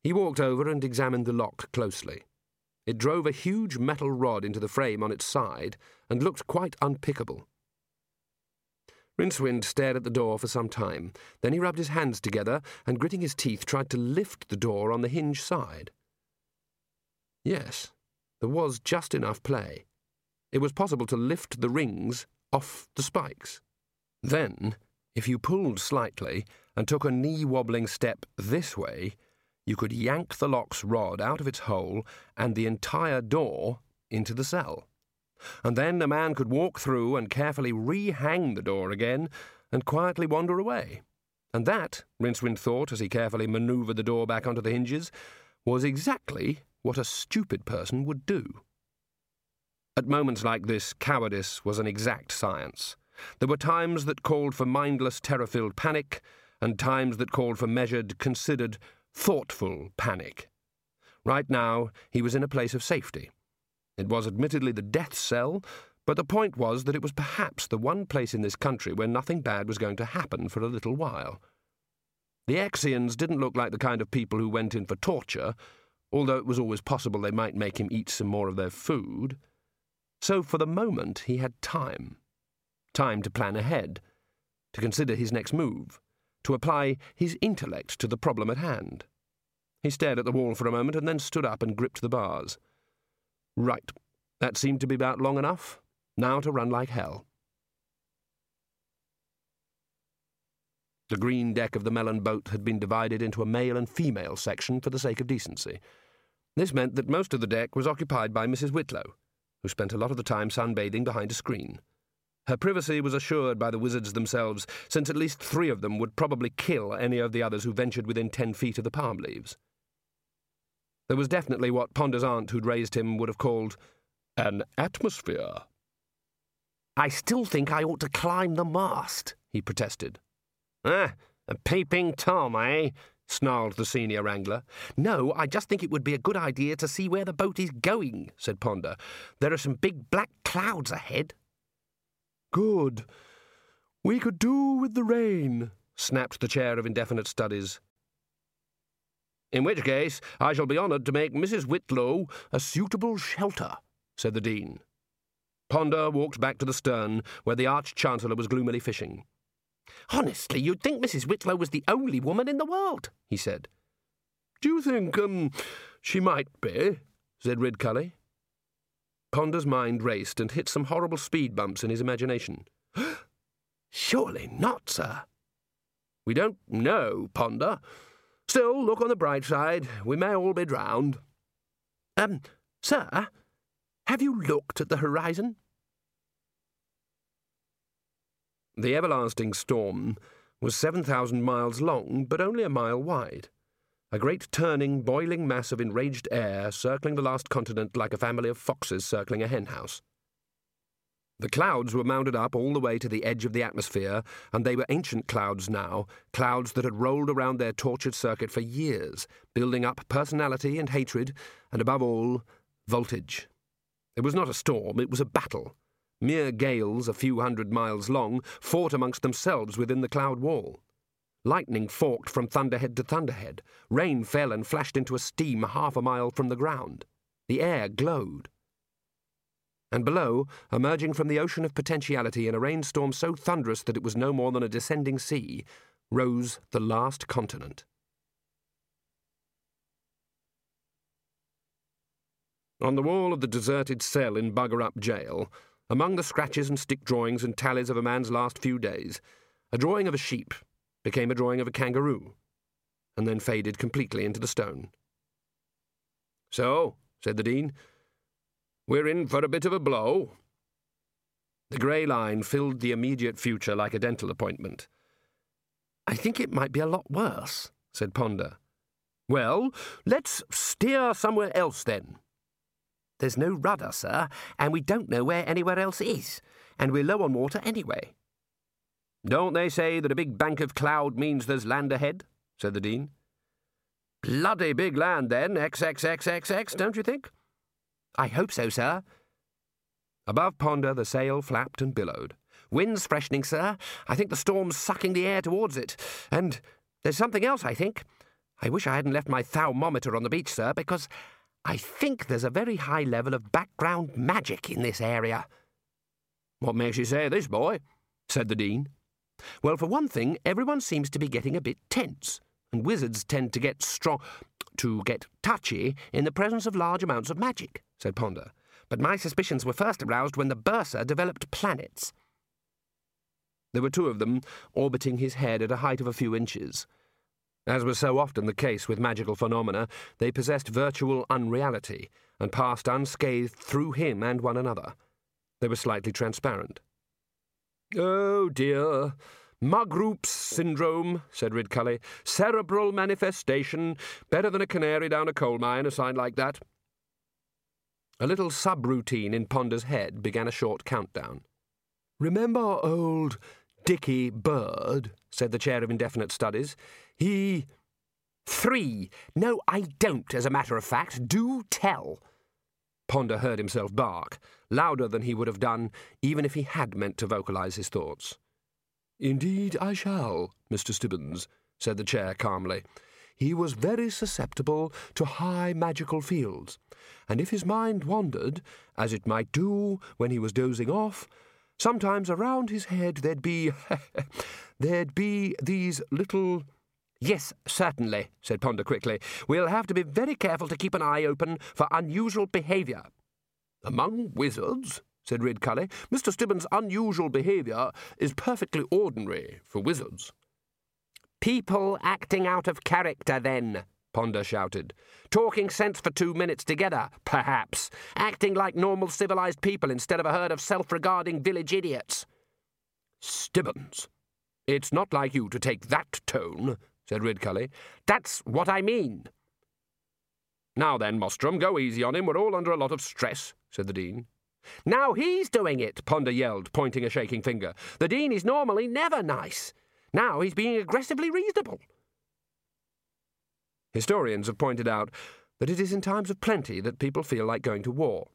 He walked over and examined the lock closely. It drove a huge metal rod into the frame on its side and looked quite unpickable. Rincewind stared at the door for some time. Then he rubbed his hands together and, gritting his teeth, tried to lift the door on the hinge side. Yes, there was just enough play. It was possible to lift the rings off the spikes. Then, if you pulled slightly and took a knee wobbling step this way, you could yank the lock's rod out of its hole and the entire door into the cell and then a man could walk through and carefully rehang the door again and quietly wander away. And that, Rincewind thought as he carefully manoeuvred the door back onto the hinges, was exactly what a stupid person would do. At moments like this, cowardice was an exact science. There were times that called for mindless, terror filled panic, and times that called for measured, considered, thoughtful panic. Right now, he was in a place of safety. It was admittedly the death cell, but the point was that it was perhaps the one place in this country where nothing bad was going to happen for a little while. The Exians didn't look like the kind of people who went in for torture, although it was always possible they might make him eat some more of their food. So for the moment he had time. Time to plan ahead, to consider his next move, to apply his intellect to the problem at hand. He stared at the wall for a moment and then stood up and gripped the bars. Right. That seemed to be about long enough. Now to run like hell. The green deck of the melon boat had been divided into a male and female section for the sake of decency. This meant that most of the deck was occupied by Mrs. Whitlow, who spent a lot of the time sunbathing behind a screen. Her privacy was assured by the wizards themselves, since at least three of them would probably kill any of the others who ventured within ten feet of the palm leaves. There was definitely what Ponder's aunt who'd raised him would have called an atmosphere. I still think I ought to climb the mast, he protested. Ah, a peeping Tom, eh? Snarled the senior wrangler. No, I just think it would be a good idea to see where the boat is going, said Ponder. There are some big black clouds ahead. Good. We could do with the rain, snapped the chair of indefinite studies. In which case, I shall be honoured to make Mrs. Whitlow a suitable shelter, said the Dean. Ponder walked back to the stern, where the Arch Chancellor was gloomily fishing. Honestly, you'd think Mrs. Whitlow was the only woman in the world, he said. Do you think, um, she might be? said Ridcully. Ponder's mind raced and hit some horrible speed bumps in his imagination. Surely not, sir. We don't know, Ponder. Still, look on the bright side. We may all be drowned. Um, sir, have you looked at the horizon? The everlasting storm was 7,000 miles long, but only a mile wide. A great turning, boiling mass of enraged air circling the last continent like a family of foxes circling a henhouse. The clouds were mounted up all the way to the edge of the atmosphere, and they were ancient clouds now, clouds that had rolled around their tortured circuit for years, building up personality and hatred, and above all, voltage. It was not a storm, it was a battle. Mere gales, a few hundred miles long, fought amongst themselves within the cloud wall. Lightning forked from thunderhead to thunderhead. Rain fell and flashed into a steam half a mile from the ground. The air glowed and below, emerging from the ocean of potentiality in a rainstorm so thunderous that it was no more than a descending sea, rose the last continent. On the wall of the deserted cell in Bugarup Jail, among the scratches and stick drawings and tallies of a man's last few days, a drawing of a sheep became a drawing of a kangaroo, and then faded completely into the stone. So, said the Dean, we're in for a bit of a blow. The grey line filled the immediate future like a dental appointment. I think it might be a lot worse, said Ponder. Well, let's steer somewhere else then. There's no rudder, sir, and we don't know where anywhere else is, and we're low on water anyway. Don't they say that a big bank of cloud means there's land ahead? said the Dean. Bloody big land, then, XXXXX, don't you think? I hope so, sir. Above Ponder, the sail flapped and billowed. Wind's freshening, sir. I think the storm's sucking the air towards it. And there's something else, I think. I wish I hadn't left my thermometer on the beach, sir, because I think there's a very high level of background magic in this area. What makes you say this, boy? said the Dean. Well, for one thing, everyone seems to be getting a bit tense, and wizards tend to get strong, to get touchy in the presence of large amounts of magic, said Ponder. But my suspicions were first aroused when the Bursar developed planets. There were two of them, orbiting his head at a height of a few inches. As was so often the case with magical phenomena, they possessed virtual unreality and passed unscathed through him and one another. They were slightly transparent. Oh dear. Mugroops syndrome, said Ridcully. Cerebral manifestation. Better than a canary down a coal mine, a sign like that. A little subroutine in Ponder's head began a short countdown. Remember old Dicky Bird, said the chair of indefinite studies. He. Three. No, I don't, as a matter of fact. Do tell. Ponder heard himself bark, louder than he would have done even if he had meant to vocalize his thoughts. Indeed I shall, Mr. Stibbons, said the chair calmly. He was very susceptible to high magical fields, and if his mind wandered, as it might do when he was dozing off, sometimes around his head there'd be there'd be these little Yes, certainly, said Ponder quickly. We'll have to be very careful to keep an eye open for unusual behaviour. Among wizards, said Ridcully, Mr. Stibbons' unusual behaviour is perfectly ordinary for wizards. People acting out of character, then, Ponder shouted. Talking sense for two minutes together, perhaps. Acting like normal civilized people instead of a herd of self regarding village idiots. Stibbons, it's not like you to take that tone, said Ridcully. That's what I mean. Now then, Mustrum, go easy on him. We're all under a lot of stress, said the Dean. Now he's doing it, Ponder yelled, pointing a shaking finger. The Dean is normally never nice. Now he's being aggressively reasonable. Historians have pointed out that it is in times of plenty that people feel like going to war.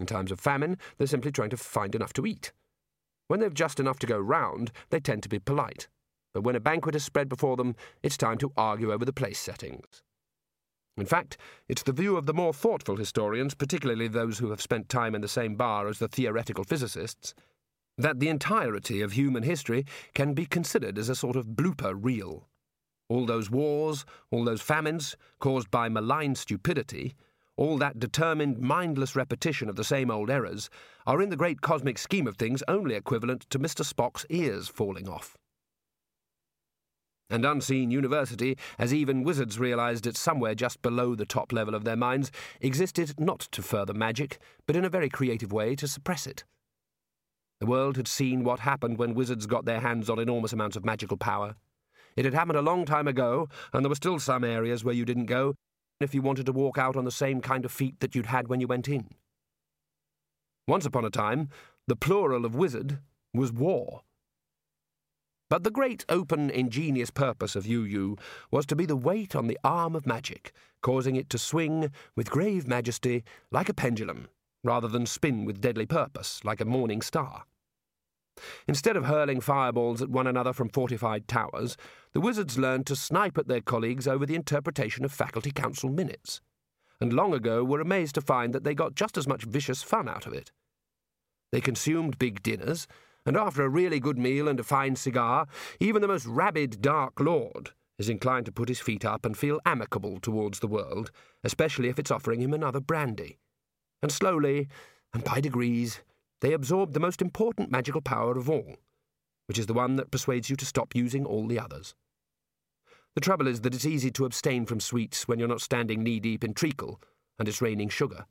In times of famine, they're simply trying to find enough to eat. When they've just enough to go round, they tend to be polite but when a banquet is spread before them, it's time to argue over the place settings. In fact, it's the view of the more thoughtful historians, particularly those who have spent time in the same bar as the theoretical physicists, that the entirety of human history can be considered as a sort of blooper reel. All those wars, all those famines, caused by malign stupidity, all that determined, mindless repetition of the same old errors, are in the great cosmic scheme of things only equivalent to Mr. Spock's ears falling off and unseen university, as even wizards realized it somewhere just below the top level of their minds, existed not to further magic, but in a very creative way to suppress it. The world had seen what happened when wizards got their hands on enormous amounts of magical power. It had happened a long time ago, and there were still some areas where you didn't go if you wanted to walk out on the same kind of feet that you'd had when you went in. Once upon a time, the plural of wizard was war. But the great, open, ingenious purpose of UU was to be the weight on the arm of magic, causing it to swing with grave majesty like a pendulum, rather than spin with deadly purpose like a morning star. Instead of hurling fireballs at one another from fortified towers, the wizards learned to snipe at their colleagues over the interpretation of faculty council minutes, and long ago were amazed to find that they got just as much vicious fun out of it. They consumed big dinners, and after a really good meal and a fine cigar, even the most rabid Dark Lord is inclined to put his feet up and feel amicable towards the world, especially if it's offering him another brandy. And slowly, and by degrees, they absorb the most important magical power of all, which is the one that persuades you to stop using all the others. The trouble is that it's easy to abstain from sweets when you're not standing knee deep in treacle and it's raining sugar.